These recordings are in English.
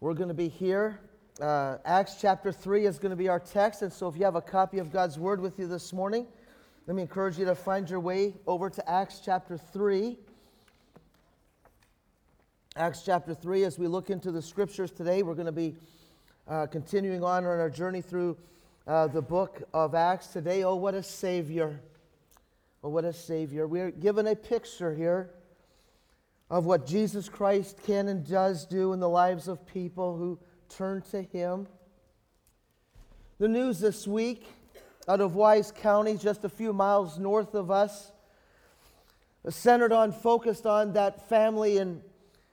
We're going to be here. Uh, Acts chapter 3 is going to be our text. And so if you have a copy of God's Word with you this morning, let me encourage you to find your way over to Acts chapter 3. Acts chapter 3, as we look into the scriptures today, we're going to be uh, continuing on on our journey through uh, the book of Acts today. Oh, what a Savior! Oh, what a Savior. We're given a picture here of what Jesus Christ can and does do in the lives of people who turn to Him. The news this week out of Wise County, just a few miles north of us, centered on, focused on that family in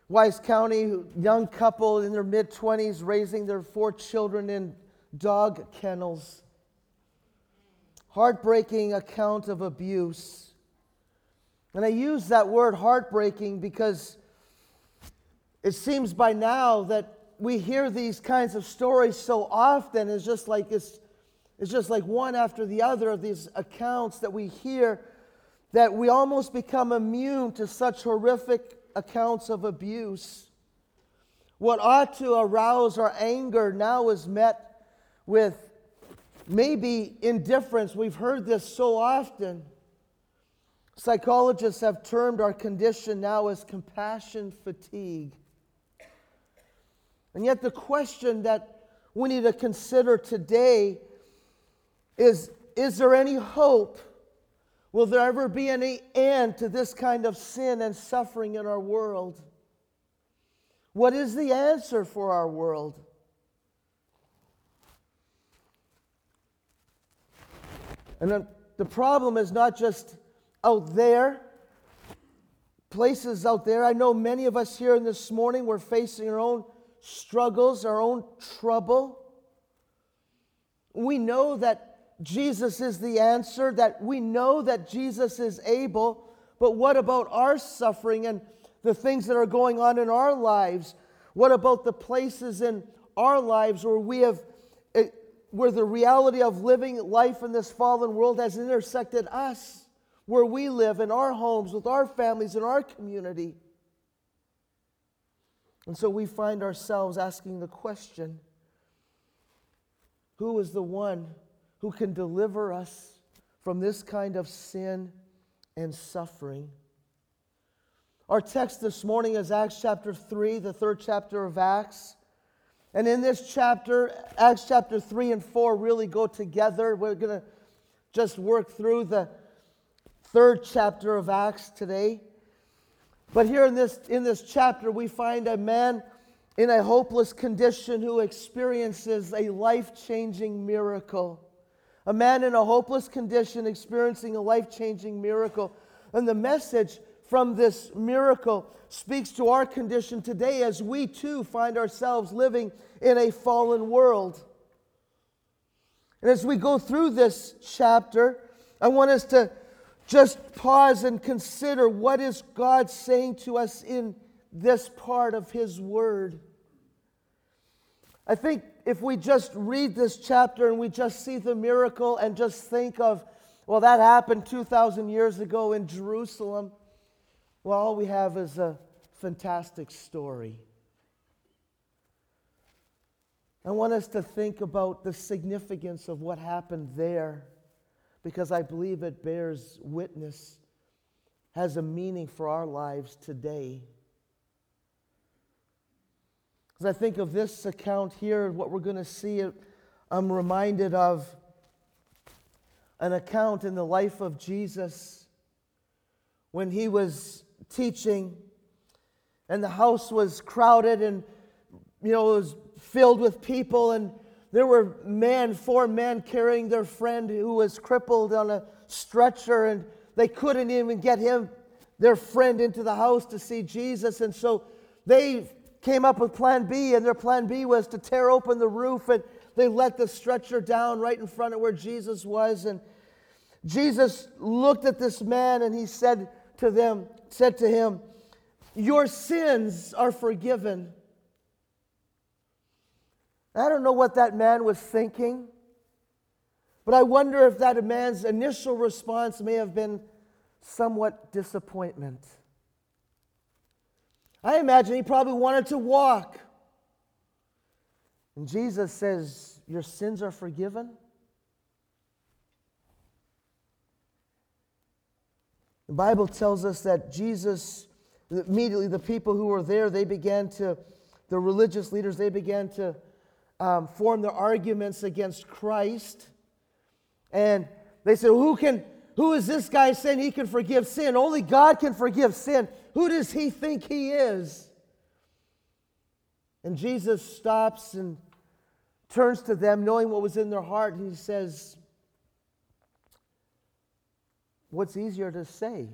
Wise County, young couple in their mid 20s raising their four children in dog kennels. Heartbreaking account of abuse. And I use that word heartbreaking because it seems by now that we hear these kinds of stories so often. It's just like it's, it's just like one after the other of these accounts that we hear that we almost become immune to such horrific accounts of abuse. What ought to arouse our anger now is met with maybe indifference. We've heard this so often. Psychologists have termed our condition now as compassion fatigue. And yet, the question that we need to consider today is Is there any hope? Will there ever be any end to this kind of sin and suffering in our world? What is the answer for our world? And the problem is not just out there, places out there. I know many of us here in this morning, we're facing our own struggles, our own trouble. We know that Jesus is the answer, that we know that Jesus is able, but what about our suffering and the things that are going on in our lives? What about the places in our lives where we have eh, where the reality of living life in this fallen world has intersected us? Where we live, in our homes, with our families, in our community. And so we find ourselves asking the question who is the one who can deliver us from this kind of sin and suffering? Our text this morning is Acts chapter 3, the third chapter of Acts. And in this chapter, Acts chapter 3 and 4 really go together. We're going to just work through the third chapter of Acts today. But here in this, in this chapter, we find a man in a hopeless condition who experiences a life changing miracle. A man in a hopeless condition experiencing a life changing miracle. And the message from this miracle speaks to our condition today as we too find ourselves living in a fallen world. And as we go through this chapter, I want us to just pause and consider what is God saying to us in this part of his word. I think if we just read this chapter and we just see the miracle and just think of, well, that happened 2,000 years ago in Jerusalem, well, all we have is a fantastic story. I want us to think about the significance of what happened there because I believe it bears witness, has a meaning for our lives today. As I think of this account here, and what we're going to see, I'm reminded of an account in the life of Jesus when he was teaching and the house was crowded and you know it was filled with people and there were men, four men carrying their friend who was crippled on a stretcher, and they couldn't even get him, their friend, into the house to see Jesus. And so they came up with plan B, and their plan B was to tear open the roof, and they let the stretcher down right in front of where Jesus was. And Jesus looked at this man and he said to them, said to him, Your sins are forgiven. I don't know what that man was thinking, but I wonder if that man's initial response may have been somewhat disappointment. I imagine he probably wanted to walk. And Jesus says, Your sins are forgiven. The Bible tells us that Jesus, immediately the people who were there, they began to, the religious leaders, they began to um, form their arguments against Christ. And they said, Who can, who is this guy saying he can forgive sin? Only God can forgive sin. Who does he think he is? And Jesus stops and turns to them, knowing what was in their heart, and he says, What's easier to say?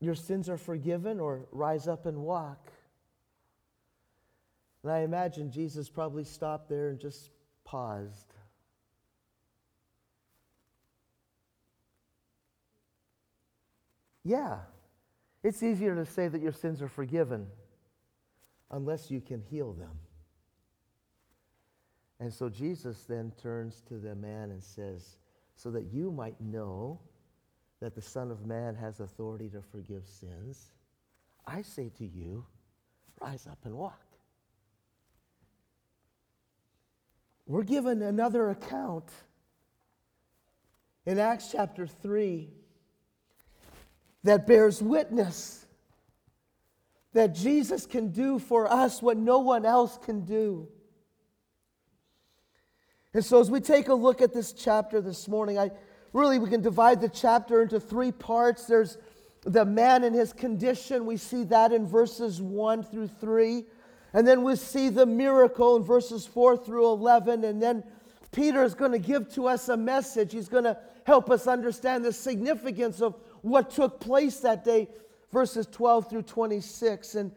Your sins are forgiven, or rise up and walk? And I imagine Jesus probably stopped there and just paused. Yeah, it's easier to say that your sins are forgiven unless you can heal them. And so Jesus then turns to the man and says, So that you might know that the Son of Man has authority to forgive sins, I say to you, rise up and walk. We're given another account in Acts chapter 3 that bears witness that Jesus can do for us what no one else can do. And so, as we take a look at this chapter this morning, I really we can divide the chapter into three parts. There's the man and his condition. We see that in verses 1 through 3. And then we see the miracle in verses 4 through 11. And then Peter is going to give to us a message. He's going to help us understand the significance of what took place that day, verses 12 through 26. And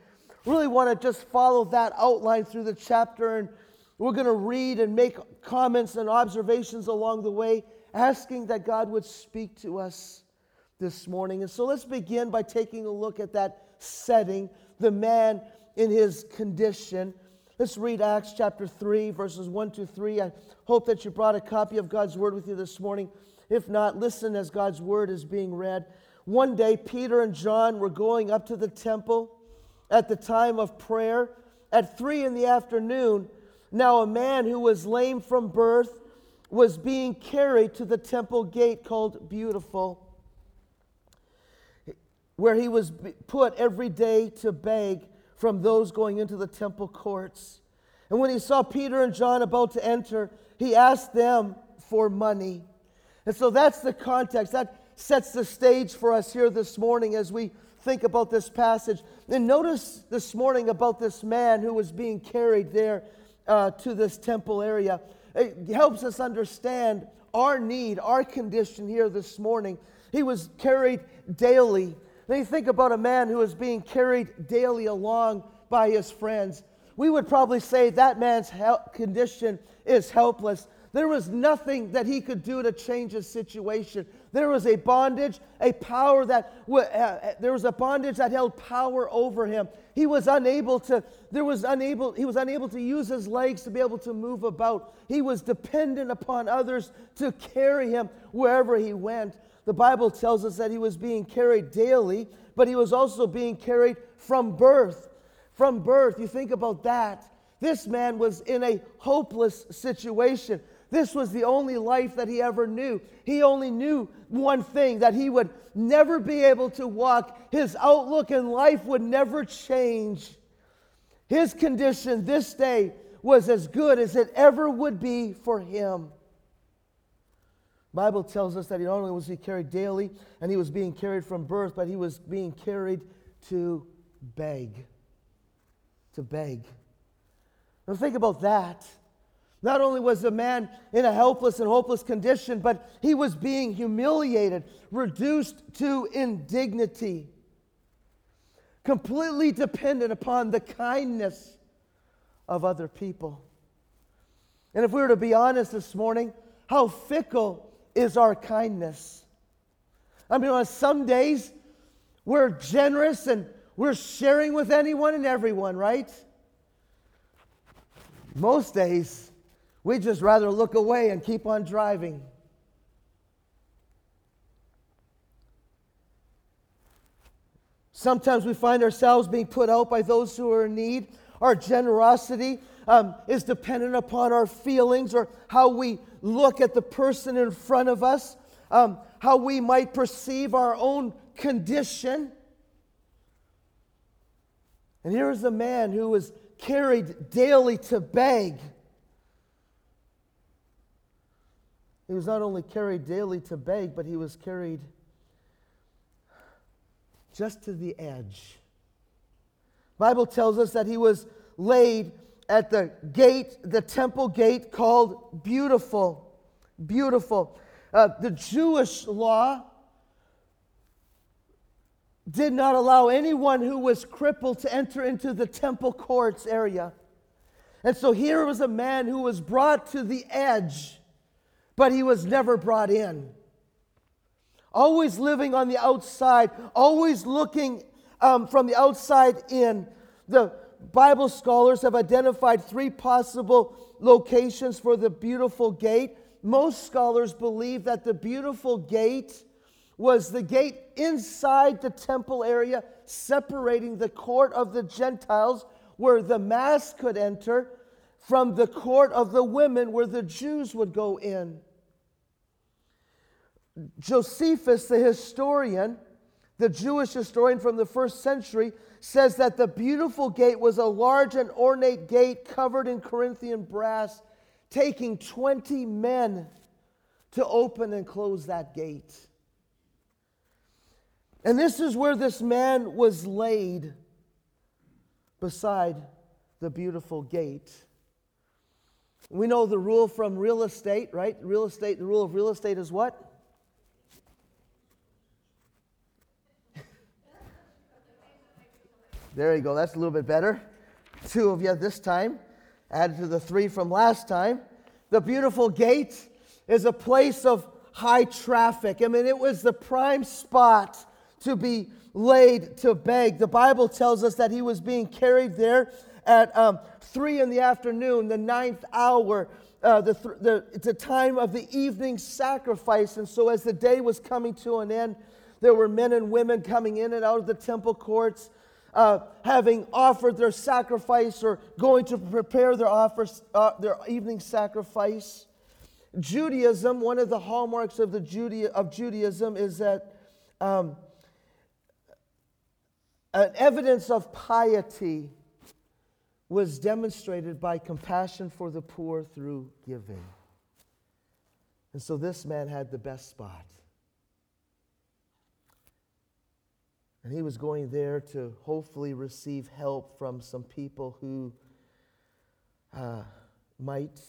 really want to just follow that outline through the chapter. And we're going to read and make comments and observations along the way, asking that God would speak to us this morning. And so let's begin by taking a look at that setting, the man in his condition. Let's read Acts chapter 3, verses 1 to 3. I hope that you brought a copy of God's word with you this morning. If not, listen as God's word is being read. One day, Peter and John were going up to the temple at the time of prayer at three in the afternoon. Now, a man who was lame from birth was being carried to the temple gate called Beautiful, where he was put every day to beg from those going into the temple courts. And when he saw Peter and John about to enter, he asked them for money. And so that's the context. That sets the stage for us here this morning as we think about this passage. And notice this morning about this man who was being carried there uh, to this temple area. It helps us understand our need, our condition here this morning. He was carried daily. Then you think about a man who is being carried daily along by his friends. We would probably say that man's condition is helpless. There was nothing that he could do to change his situation. There was a bondage, a power that, uh, uh, there was a bondage that held power over him. He was unable to, there was unable, he was unable to use his legs to be able to move about. He was dependent upon others to carry him wherever he went. The Bible tells us that he was being carried daily, but he was also being carried from birth. From birth, you think about that. This man was in a hopeless situation. This was the only life that he ever knew. He only knew one thing that he would never be able to walk. His outlook in life would never change. His condition this day was as good as it ever would be for him. Bible tells us that he not only was he carried daily and he was being carried from birth, but he was being carried to beg. To beg. Now think about that. Not only was the man in a helpless and hopeless condition, but he was being humiliated, reduced to indignity, completely dependent upon the kindness of other people. And if we were to be honest this morning, how fickle is our kindness? I mean, on some days, we're generous and we're sharing with anyone and everyone, right? Most days, We'd just rather look away and keep on driving. Sometimes we find ourselves being put out by those who are in need. our generosity um, is dependent upon our feelings or how we look at the person in front of us, um, how we might perceive our own condition. And here is a man who was carried daily to beg. He was not only carried daily to beg, but he was carried just to the edge. Bible tells us that he was laid at the gate, the temple gate called Beautiful. Beautiful. Uh, the Jewish law did not allow anyone who was crippled to enter into the temple courts area. And so here was a man who was brought to the edge, but he was never brought in. Always living on the outside, always looking um, from the outside in. The Bible scholars have identified three possible locations for the beautiful gate. Most scholars believe that the beautiful gate was the gate inside the temple area, separating the court of the Gentiles, where the mass could enter, from the court of the women, where the Jews would go in. Josephus, the historian, the Jewish historian from the first century, says that the beautiful gate was a large and ornate gate covered in Corinthian brass, taking 20 men to open and close that gate. And this is where this man was laid beside the beautiful gate. We know the rule from real estate, right? Real estate, the rule of real estate is what? There you go. That's a little bit better. Two of you this time, added to the three from last time. The beautiful gate is a place of high traffic. I mean, it was the prime spot to be laid to beg. The Bible tells us that he was being carried there at um, three in the afternoon, the ninth hour. Uh, the, th- the, a time of the evening sacrifice. And so, as the day was coming to an end, there were men and women coming in and out of the temple courts uh, having offered their sacrifice or going to prepare their, offers, uh, their evening sacrifice. Judaism, one of the hallmarks of, the Judea, of Judaism is that um, an evidence of piety was demonstrated by compassion for the poor through giving. And so this man had the best spot. And he was going there to hopefully receive help from some people who uh, might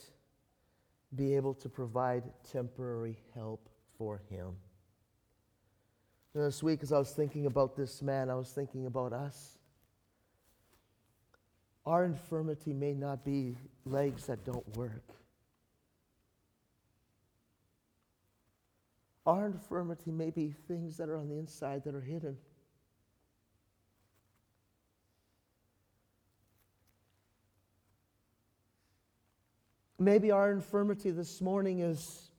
be able to provide temporary help for him. And this week, as I was thinking about this man, I was thinking about us. Our infirmity may not be legs that don't work. Our infirmity may be things that are on the inside that are hidden. Maybe our infirmity this morning is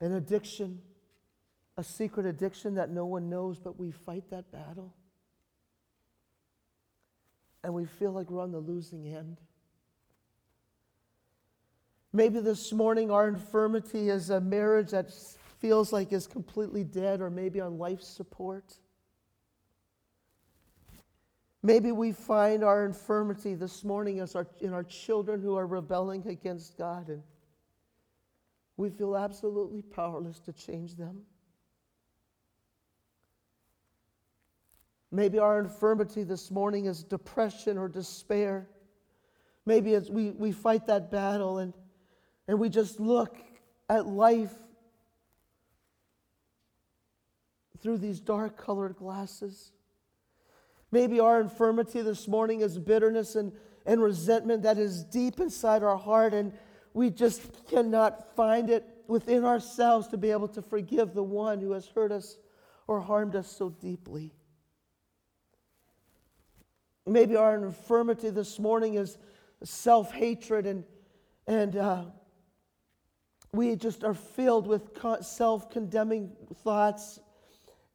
an addiction, a secret addiction that no one knows, but we fight that battle. And we feel like we're on the losing end. Maybe this morning our infirmity is a marriage that feels like is completely dead or maybe on life support. Maybe we find our infirmity this morning as our, in our children who are rebelling against God, and we feel absolutely powerless to change them. Maybe our infirmity this morning is depression or despair. Maybe as we, we fight that battle and, and we just look at life through these dark colored glasses. Maybe our infirmity this morning is bitterness and, and resentment that is deep inside our heart, and we just cannot find it within ourselves to be able to forgive the one who has hurt us or harmed us so deeply. Maybe our infirmity this morning is self hatred and, and uh, we just are filled with self condemning thoughts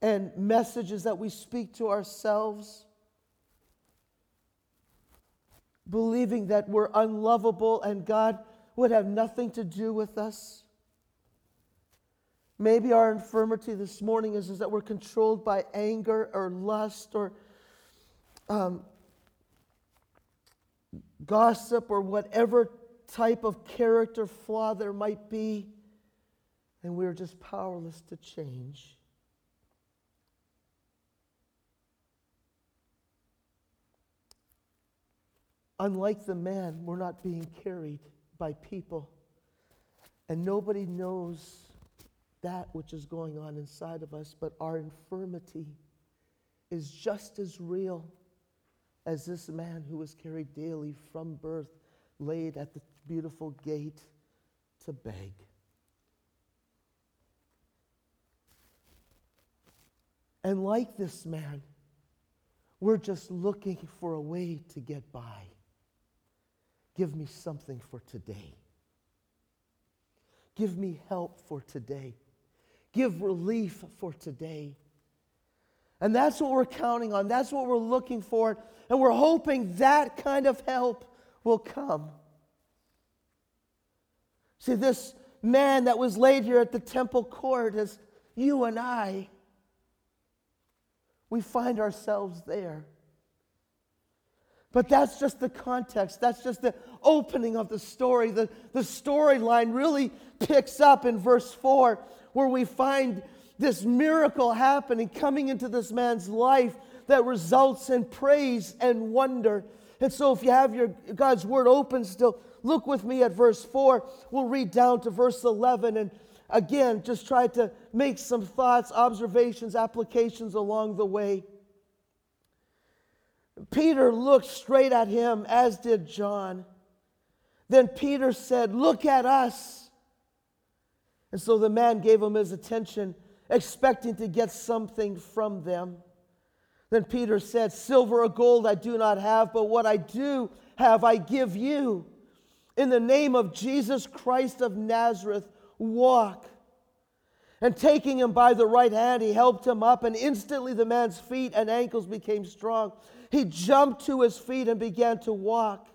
and messages that we speak to ourselves, believing that we're unlovable and God would have nothing to do with us. Maybe our infirmity this morning is, is that we're controlled by anger or lust or um, gossip or whatever type of character flaw there might be, and we're just powerless to change. Unlike the man, we're not being carried by people, and nobody knows that which is going on inside of us, but our infirmity is just as real as this man who was carried daily from birth, laid at the beautiful gate to beg. And like this man, we're just looking for a way to get by. Give me something for today. Give me help for today. Give relief for today. And that's what we're counting on. That's what we're looking for. And we're hoping that kind of help will come. See, this man that was laid here at the temple court is you and I. We find ourselves there. But that's just the context. That's just the opening of the story. The, the storyline really picks up in verse 4, where we find this miracle happening, coming into this man's life that results in praise and wonder. And so, if you have your God's word open still, look with me at verse 4. We'll read down to verse 11 and again, just try to make some thoughts, observations, applications along the way. Peter looked straight at him, as did John. Then Peter said, Look at us. And so the man gave him his attention, expecting to get something from them. Then Peter said, Silver or gold I do not have, but what I do have I give you. In the name of Jesus Christ of Nazareth, walk. And taking him by the right hand, he helped him up, and instantly the man's feet and ankles became strong. He jumped to his feet and began to walk.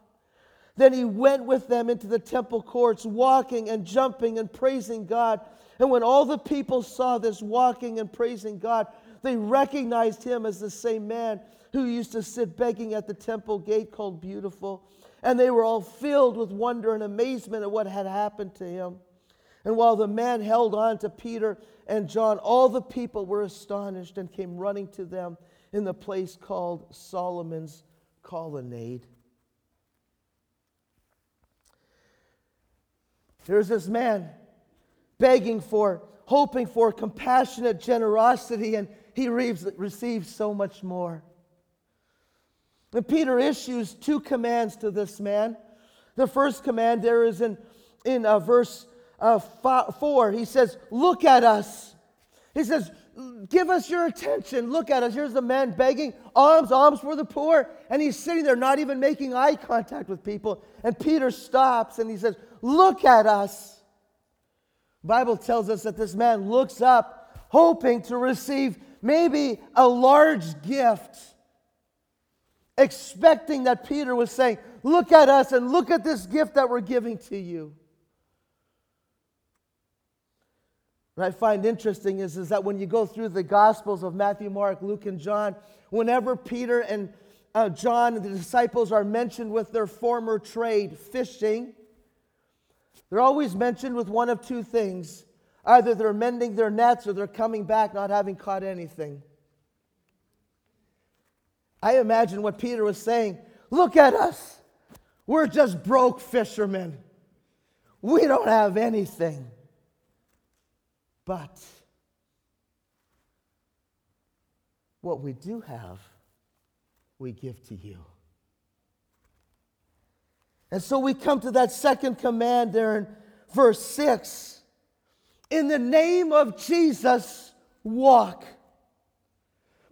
Then he went with them into the temple courts, walking and jumping and praising God. And when all the people saw this walking and praising God, they recognized him as the same man who used to sit begging at the temple gate called Beautiful. And they were all filled with wonder and amazement at what had happened to him. And while the man held on to Peter and John, all the people were astonished and came running to them in the place called Solomon's Colonnade. There's this man begging for, hoping for compassionate generosity, and he receives so much more. And Peter issues two commands to this man. The first command there is in, in uh, verse uh, 4. He says, Look at us. He says, Give us your attention. Look at us. Here's the man begging alms, alms for the poor. And he's sitting there, not even making eye contact with people. And Peter stops and he says, Look at us. Bible tells us that this man looks up, hoping to receive maybe a large gift, expecting that Peter was saying, Look at us and look at this gift that we're giving to you. What I find interesting is, is that when you go through the Gospels of Matthew, Mark, Luke, and John, whenever Peter and uh, John and the disciples are mentioned with their former trade, fishing, they're always mentioned with one of two things. Either they're mending their nets or they're coming back not having caught anything. I imagine what Peter was saying Look at us. We're just broke fishermen. We don't have anything. But what we do have, we give to you. And so we come to that second command there in verse 6. In the name of Jesus, walk.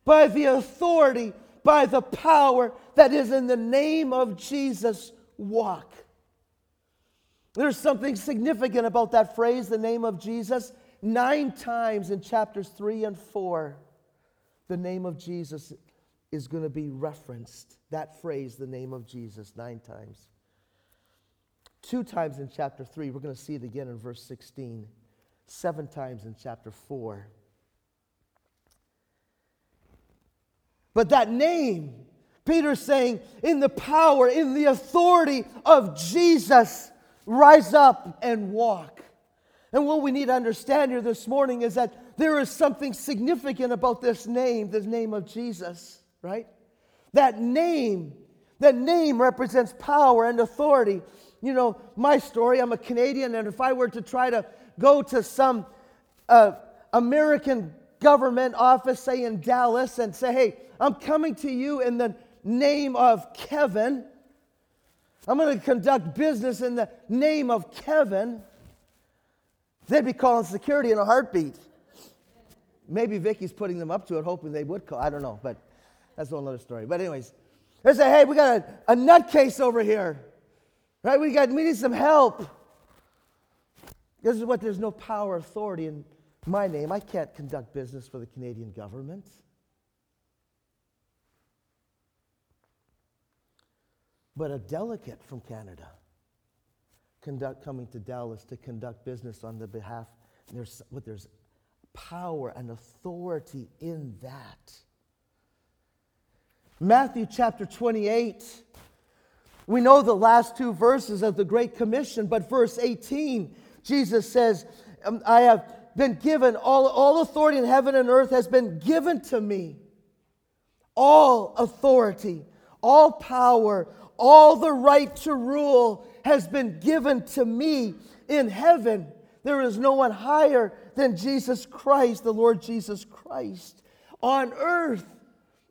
By the authority, by the power that is in the name of Jesus, walk. There's something significant about that phrase, the name of Jesus nine times in chapters 3 and 4. the name of Jesus is going to be referenced. That phrase, the name of Jesus, nine times. Two times in chapter 3. We're going to see it again in verse 16. Seven times in chapter 4. But that name, Peter's saying, in the power, in the authority of Jesus, rise up and walk. And what we need to understand here this morning is that there is something significant about this name, the name of Jesus, right? That name, that name represents power and authority. You know, my story, I'm a Canadian, and if I were to try to go to some uh, American government office, say in Dallas, and say, hey, I'm coming to you in the name of Kevin. I'm going to conduct business in the name of Kevin. They'd be calling security in a heartbeat. Maybe Vicky's putting them up to it, hoping they would call. I don't know, but that's another story. But anyways, they say, hey, we got a, a nutcase over here. Right? We got we need some help. This is what there's no power, authority in my name. I can't conduct business for the Canadian government. But a delegate from Canada conduct, coming to Dallas to conduct business on the behalf, there's, what, there's power and authority in that. Matthew chapter 28. We know the last two verses of the Great Commission, but verse 18, Jesus says, um, I have been given, all, all authority in heaven and earth has been given to me. All authority, all power, all the right to rule has been given to me in heaven. There is no one higher than Jesus Christ, the Lord Jesus Christ. On earth,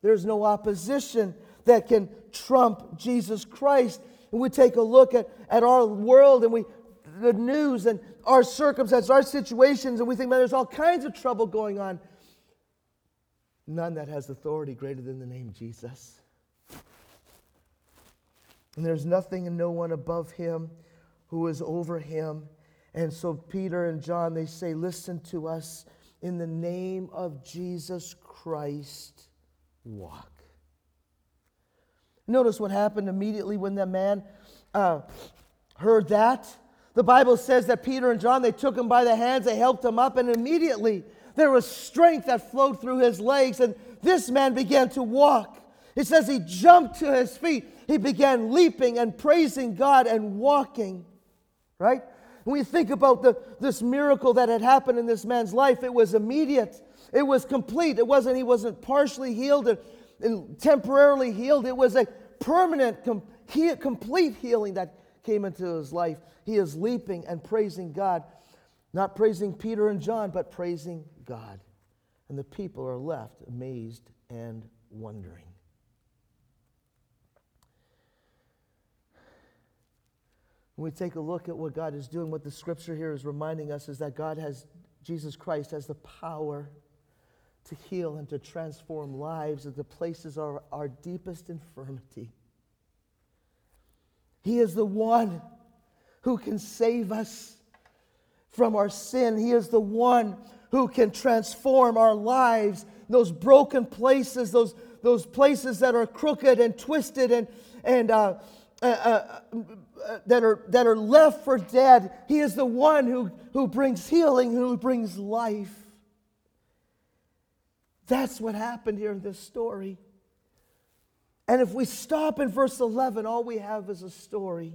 there's no opposition that can trump Jesus Christ. And we take a look at, at our world and we the news and our circumstances, our situations, and we think, man, there's all kinds of trouble going on. None that has authority greater than the name Jesus. And there's nothing and no one above him who is over him. And so Peter and John, they say, Listen to us in the name of Jesus Christ, walk. Notice what happened immediately when the man uh, heard that. The Bible says that Peter and John, they took him by the hands, they helped him up, and immediately there was strength that flowed through his legs, and this man began to walk. It says he jumped to his feet he began leaping and praising God and walking, right? When we think about the, this miracle that had happened in this man's life, it was immediate. It was complete. It wasn't, he wasn't partially healed and, and temporarily healed. It was a permanent, com, he, complete healing that came into his life. He is leaping and praising God. Not praising Peter and John, but praising God. And the people are left amazed and wondering. When we take a look at what God is doing, what the scripture here is reminding us is that God has, Jesus Christ has the power to heal and to transform lives at the places of our deepest infirmity. He is the one who can save us from our sin. He is the one who can transform our lives, those broken places, those, those places that are crooked and twisted and, and uh, uh, uh, that, are, that are left for dead. He is the one who, who brings healing, who brings life. That's what happened here in this story. And if we stop in verse 11, all we have is a story.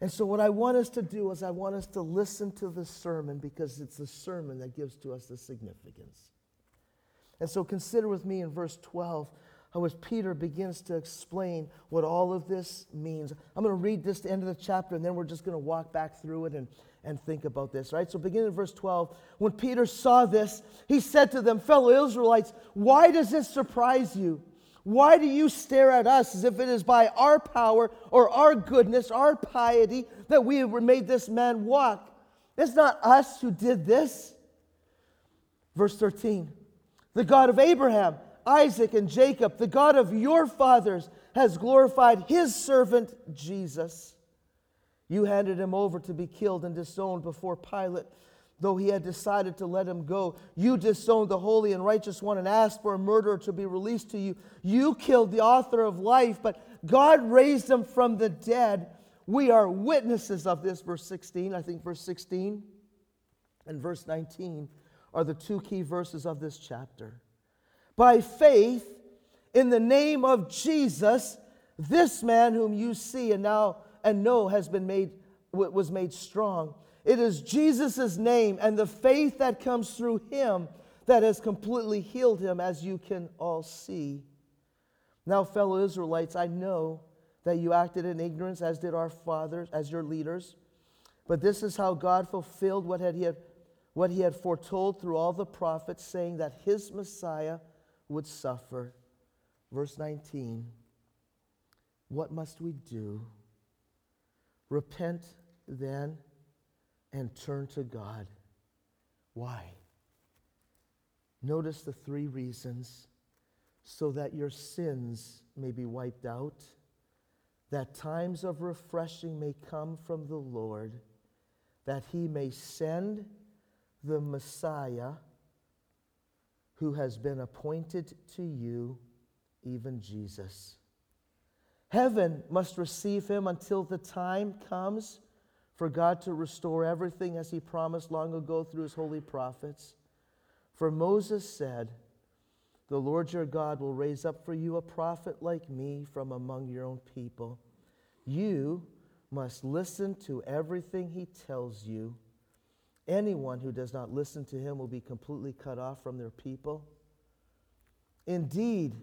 And so, what I want us to do is, I want us to listen to the sermon because it's the sermon that gives to us the significance. And so, consider with me in verse 12 how as Peter begins to explain what all of this means. I'm going to read this to the end of the chapter, and then we're just going to walk back through it and, and think about this, right? So, beginning in verse 12, when Peter saw this, he said to them, Fellow Israelites, why does this surprise you? Why do you stare at us as if it is by our power or our goodness, our piety, that we have made this man walk? It's not us who did this. Verse 13 The God of Abraham, Isaac, and Jacob, the God of your fathers, has glorified his servant Jesus. You handed him over to be killed and disowned before Pilate, though he had decided to let him go. You disowned the holy and righteous one and asked for a murderer to be released to you. You killed the author of life, but God raised him from the dead. We are witnesses of this. Verse 16, I think verse 16 and verse 19 are the two key verses of this chapter. By faith, in the name of Jesus, this man whom you see and now and know has been made was made strong. It is Jesus' name and the faith that comes through him that has completely healed him, as you can all see. Now, fellow Israelites, I know that you acted in ignorance, as did our fathers, as your leaders. But this is how God fulfilled what, had he, had, what he had foretold through all the prophets, saying that his Messiah would suffer. Verse 19 What must we do? Repent then and turn to God. Why? Notice the three reasons so that your sins may be wiped out, that times of refreshing may come from the Lord, that he may send the Messiah who has been appointed to you, even Jesus. Heaven must receive him until the time comes for God to restore everything as he promised long ago through his holy prophets. For Moses said, The Lord your God will raise up for you a prophet like me from among your own people. You must listen to everything he tells you. Anyone who does not listen to him will be completely cut off from their people. Indeed,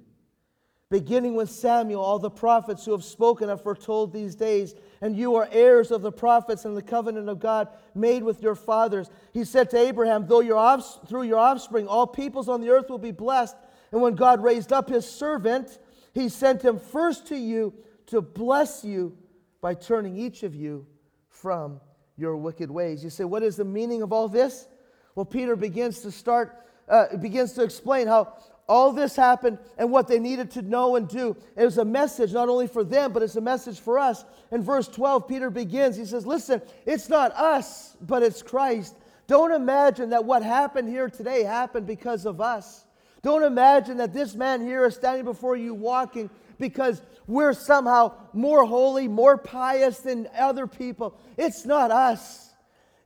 beginning with Samuel, all the prophets who have spoken have foretold these days, and you are heirs of the prophets and the covenant of God made with your fathers. He said to Abraham, Though your through your offspring all peoples on the earth will be blessed. And when God raised up his servant, he sent him first to you to bless you by turning each of you from your wicked ways. You say, What is the meaning of all this? Well, Peter begins to start, uh, begins to explain how all this happened and what they needed to know and do. It was a message not only for them, but it's a message for us. In verse 12, Peter begins. He says, Listen, it's not us, but it's Christ. Don't imagine that what happened here today happened because of us. Don't imagine that this man here is standing before you walking because we're somehow more holy, more pious than other people. It's not us.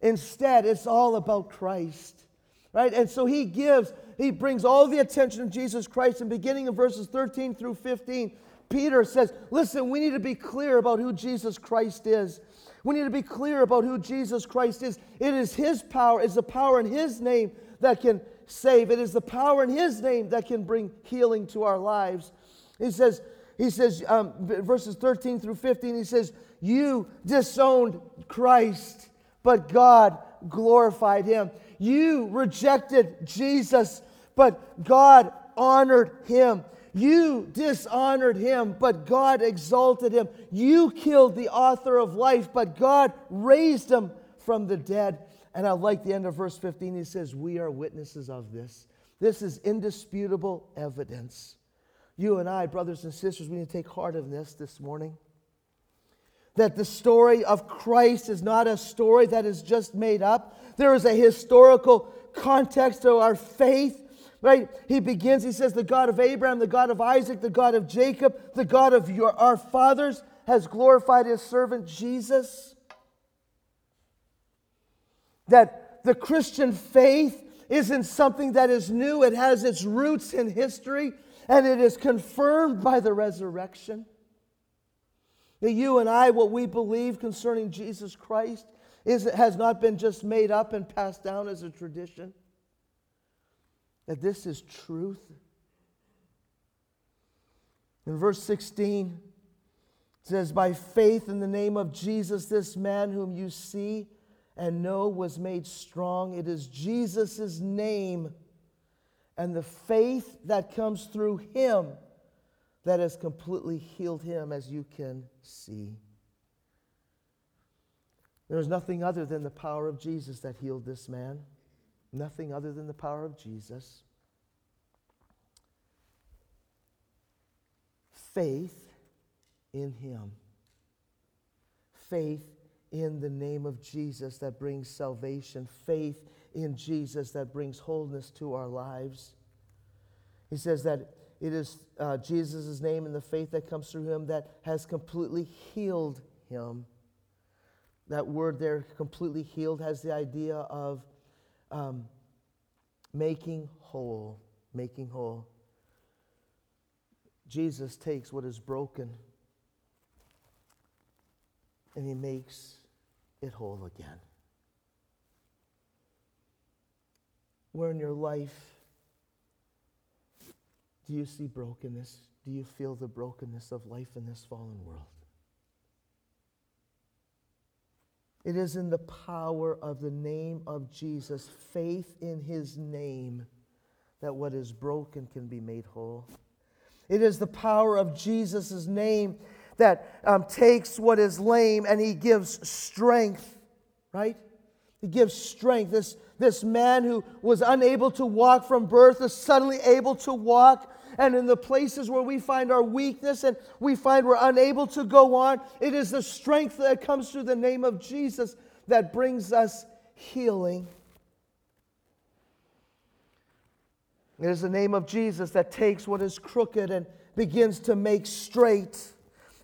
Instead, it's all about Christ. Right? And so he gives he brings all the attention of Jesus Christ. And beginning in verses 13 through 15, Peter says, Listen, we need to be clear about who Jesus Christ is. We need to be clear about who Jesus Christ is. It is His power, it's the power in His name that can save. It is the power in His name that can bring healing to our lives. He says, he says, um, verses 13 through 15, he says, You disowned Christ, but God glorified him. You rejected Jesus, but God honored him. You dishonored him, but God exalted him. You killed the author of life, but God raised him from the dead. And I like the end of verse 15. He says, We are witnesses of this. This is indisputable evidence. You and I, brothers and sisters, we need to take heart of this this morning. That the story of Christ is not a story that is just made up. There is a historical context to our faith right? He begins, he says, the God of Abraham, the God of Isaac, the God of Jacob, the God of your, our fathers has glorified his servant Jesus. That the Christian faith isn't something that is new, it has its roots in history and it is confirmed by the resurrection. That you and I, what we believe concerning Jesus Christ, is, has not been just made up and passed down as a tradition that this is truth. In verse 16, it says, By faith in the name of Jesus, this man whom you see and know was made strong. It is Jesus' name and the faith that comes through him that has completely healed him, as you can see. There is nothing other than the power of Jesus that healed this man nothing other than the power of Jesus. Faith in Him. Faith in the name of Jesus that brings salvation, faith in Jesus that brings wholeness to our lives. He says that it is uh, Jesus' name and the faith that comes through him that has completely healed him. That word there, completely healed, has the idea of um, making whole, making whole. Jesus takes what is broken and he makes it whole again. Where in your life do you see brokenness? Do you feel the brokenness of life in this fallen world? It is in the power of the name of Jesus, faith in his name, that what is broken can be made whole. It is the power of Jesus' name that um, takes what is lame and he gives strength, right? He gives strength. This, this man who was unable to walk from birth is suddenly able to walk. And in the places where we find our weakness and we find we're unable to go on, it is the strength that comes through the name of Jesus that brings us healing. It is the name of Jesus that takes what is crooked and begins to make straight.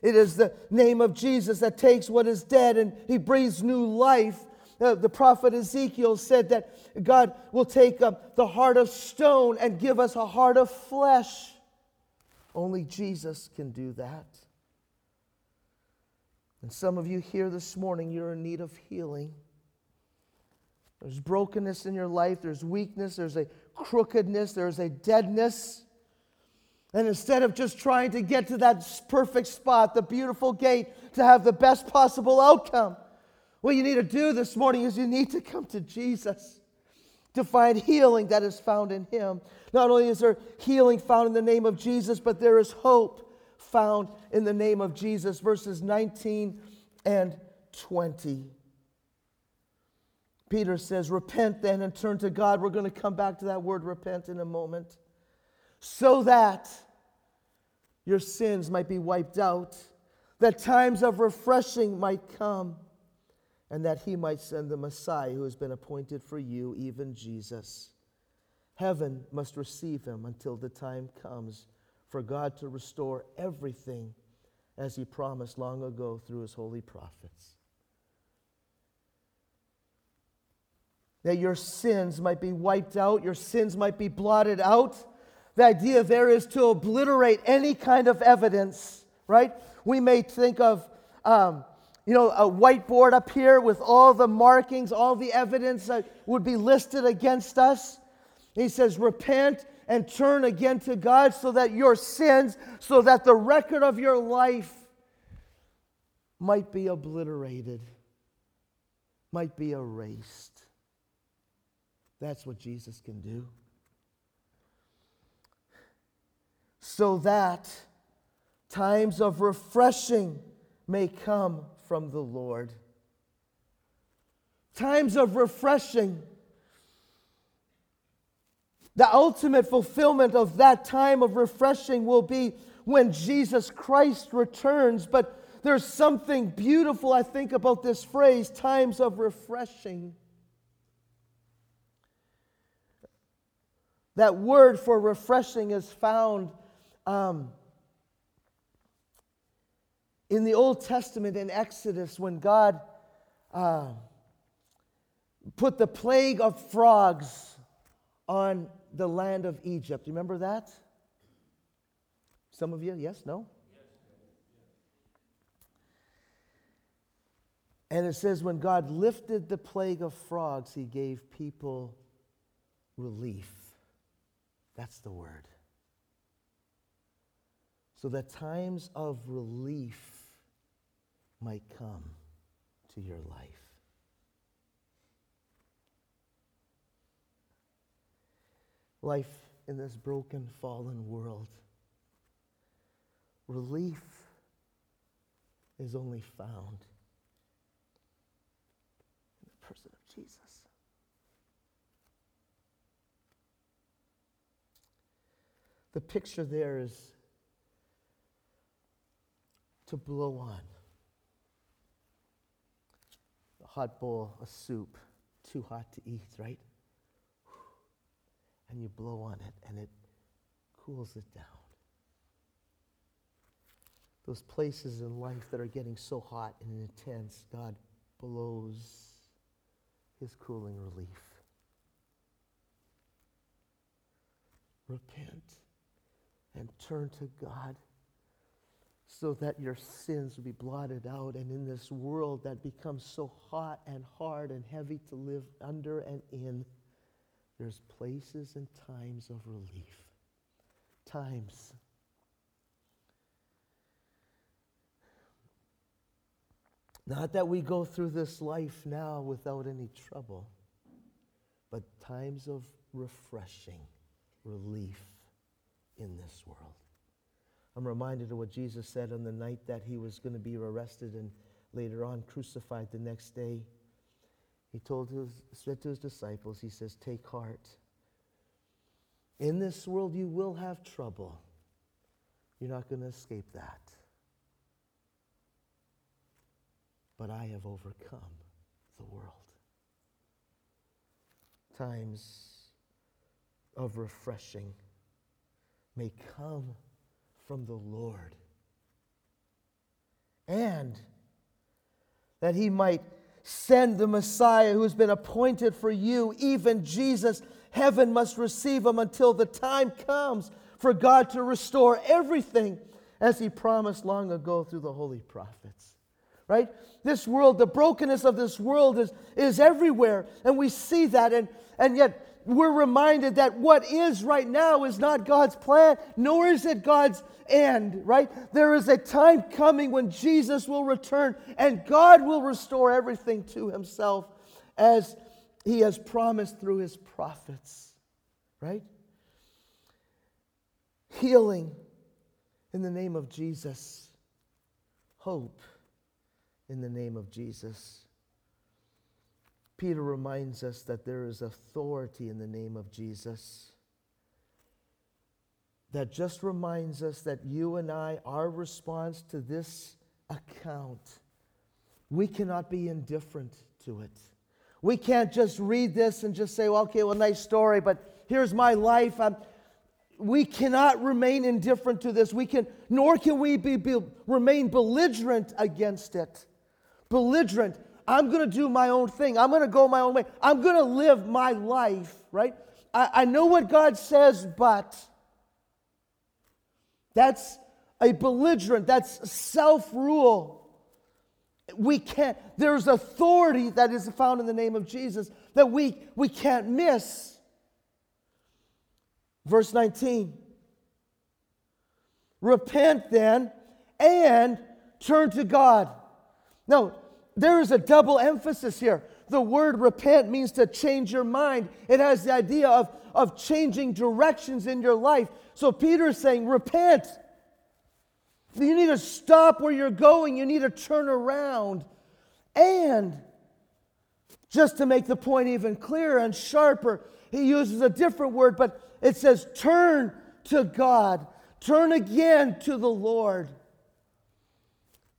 It is the name of Jesus that takes what is dead and he breathes new life. Uh, the prophet Ezekiel said that God will take uh, the heart of stone and give us a heart of flesh. Only Jesus can do that. And some of you here this morning, you're in need of healing. There's brokenness in your life, there's weakness, there's a crookedness, there's a deadness. And instead of just trying to get to that perfect spot, the beautiful gate, to have the best possible outcome, what you need to do this morning is you need to come to Jesus to find healing that is found in Him. Not only is there healing found in the name of Jesus, but there is hope found in the name of Jesus. Verses 19 and 20. Peter says, Repent then and turn to God. We're going to come back to that word repent in a moment so that your sins might be wiped out, that times of refreshing might come, and that he might send the Messiah who has been appointed for you, even Jesus. Heaven must receive him until the time comes for God to restore everything as he promised long ago through his holy prophets. That your sins might be wiped out, your sins might be blotted out the idea there is to obliterate any kind of evidence, right? We may think of, um, you know, a whiteboard up here with all the markings, all the evidence that would be listed against us. He says, repent and turn again to God so that your sins, so that the record of your life might be obliterated, might be erased. That's what Jesus can do. so that times of refreshing may come from the Lord. Times of refreshing. The ultimate fulfillment of that time of refreshing will be when Jesus Christ returns. But there's something beautiful, I think, about this phrase times of refreshing. That word for refreshing is found um, in the Old Testament, in Exodus, when God uh, put the plague of frogs on the land of Egypt. Remember that? Some of you, yes, no? And it says, when God lifted the plague of frogs, he gave people relief. That's the word so the times of relief might come to your life. Life in this broken, fallen world, relief is only found in the person of Jesus. The picture there is to blow on. Hot bowl of soup, too hot to eat, right? And you blow on it and it cools it down. Those places in life that are getting so hot and intense, God blows his cooling relief. Repent and turn to God so that your sins will be blotted out. And in this world that becomes so hot and hard and heavy to live under and in, there's places and times of relief. Times. Not that we go through this life now without any trouble, but times of refreshing, relief in this world. I'm reminded of what Jesus said on the night that he was going to be arrested and later on crucified the next day. He told his, said to his disciples, he says, Take heart. In this world you will have trouble. You're not going to escape that. But I have overcome the world. Times of refreshing may come from the Lord. And that he might send the Messiah who has been appointed for you, even Jesus. Heaven must receive him until the time comes for God to restore everything as he promised long ago through the holy prophets. Right? This world, the brokenness of this world is, is everywhere, and we see that, and, and yet we're reminded that what is right now is not God's plan, nor is it God's end, right? There is a time coming when Jesus will return and God will restore everything to himself as he has promised through his prophets, right? Healing in the name of Jesus, hope in the name of Jesus. Peter reminds us that there is authority in the name of Jesus. That just reminds us that you and I, our response to this account, we cannot be indifferent to it. We can't just read this and just say, well, okay, well, nice story, but here's my life. I'm, we cannot remain indifferent to this. We can, nor can we be, be, remain belligerent against it. Belligerent. I'm going to do my own thing. I'm going to go my own way. I'm going to live my life, right? I, I know what God says, but that's a belligerent, that's self rule. We can't, there's authority that is found in the name of Jesus that we, we can't miss. Verse 19 Repent then and turn to God. Now, there is a double emphasis here. The word repent means to change your mind, it has the idea of, of changing directions in your life. So Peter is saying, repent. You need to stop where you're going, you need to turn around. And just to make the point even clearer and sharper, he uses a different word, but it says, turn to God, turn again to the Lord.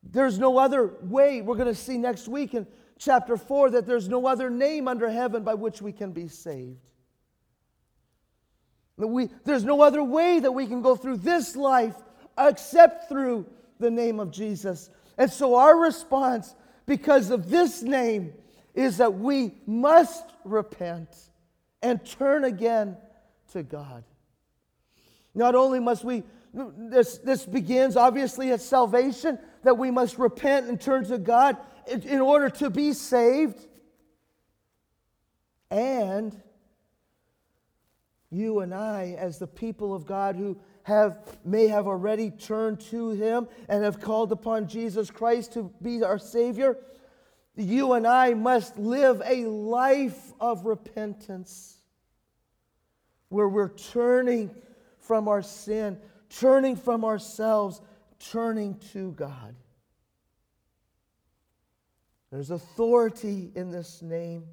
There's no other way. We're going to see next week in chapter 4 that there's no other name under heaven by which we can be saved. We, there's no other way that we can go through this life except through the name of Jesus. And so, our response, because of this name, is that we must repent and turn again to God. Not only must we, this, this begins obviously at salvation, that we must repent and turn to God in order to be saved. And you and I, as the people of God who have, may have already turned to Him and have called upon Jesus Christ to be our Savior, you and I must live a life of repentance where we're turning from our sin, turning from ourselves, turning to God. There's authority in this name.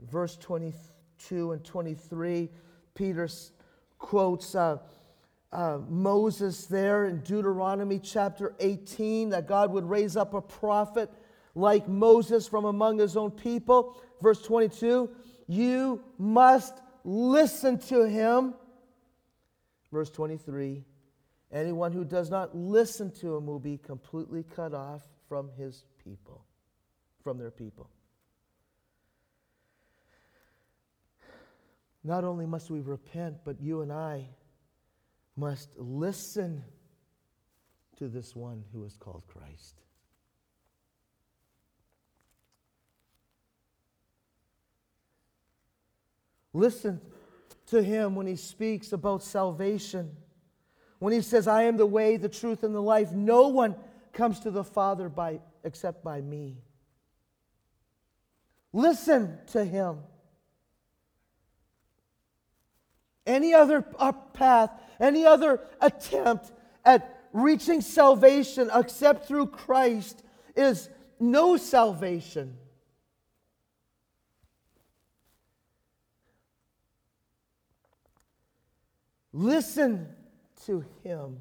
Verse 22 and 23, Peter quotes uh, uh, Moses there in Deuteronomy chapter 18 that God would raise up a prophet like Moses from among his own people. Verse 22 You must listen to him. Verse 23 Anyone who does not listen to him will be completely cut off from his people, from their people. Not only must we repent, but you and I must listen to this one who is called Christ. Listen to him when he speaks about salvation. When he says, I am the way, the truth, and the life, no one comes to the Father by, except by me. Listen to him. Any other uh, path, any other attempt at reaching salvation except through Christ is no salvation. Listen to him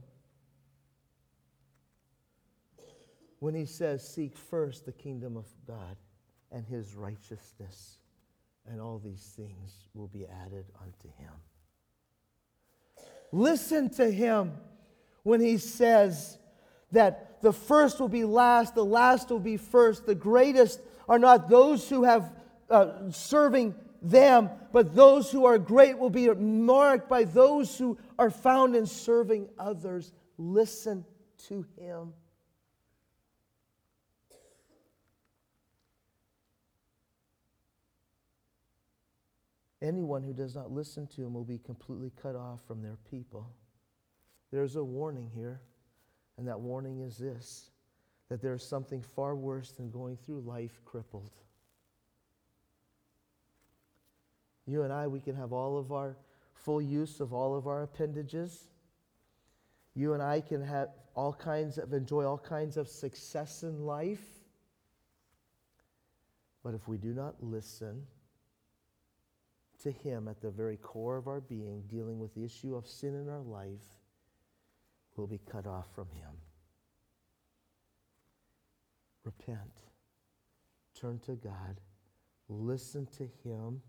when he says, Seek first the kingdom of God and his righteousness, and all these things will be added unto him. Listen to him when he says that the first will be last, the last will be first. The greatest are not those who have uh, serving them, but those who are great will be marked by those who are found in serving others. Listen to him. Anyone who does not listen to him will be completely cut off from their people. There's a warning here, and that warning is this that there's something far worse than going through life crippled. You and I, we can have all of our full use of all of our appendages. You and I can have all kinds of, enjoy all kinds of success in life. But if we do not listen to Him at the very core of our being, dealing with the issue of sin in our life, we'll be cut off from Him. Repent, turn to God, listen to Him.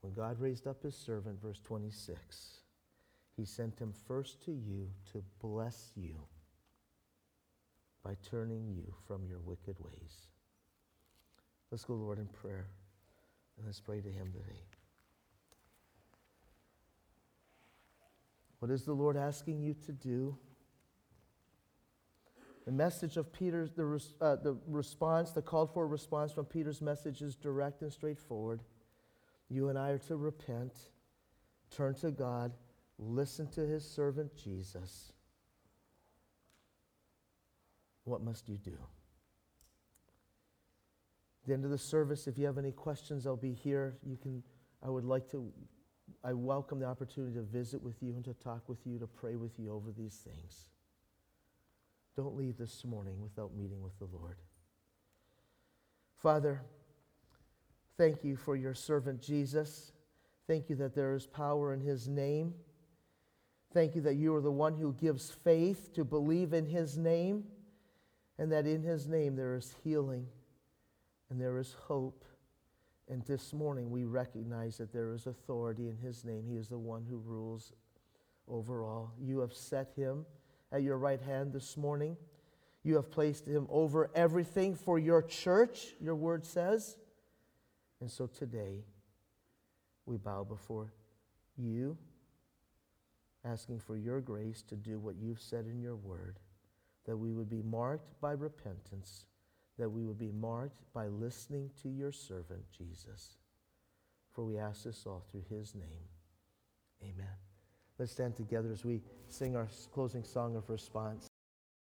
When God raised up his servant, verse 26, he sent him first to you to bless you by turning you from your wicked ways. Let's go, Lord, in prayer, and let's pray to him today. What is the Lord asking you to do? The message of Peter's, the, uh, the response, the called for response from Peter's message is direct and straightforward. You and I are to repent, turn to God, listen to his servant Jesus. What must you do? The end of the service, if you have any questions, I'll be here. You can, I would like to, I welcome the opportunity to visit with you and to talk with you, to pray with you over these things. Don't leave this morning without meeting with the Lord. Father, Thank you for your servant Jesus. Thank you that there is power in his name. Thank you that you are the one who gives faith to believe in his name, and that in his name there is healing and there is hope. And this morning we recognize that there is authority in his name. He is the one who rules over all. You have set him at your right hand this morning. You have placed him over everything for your church, your word says. And so today, we bow before you, asking for your grace to do what you've said in your word, that we would be marked by repentance, that we would be marked by listening to your servant, Jesus. For we ask this all through his name. Amen. Let's stand together as we sing our closing song of response.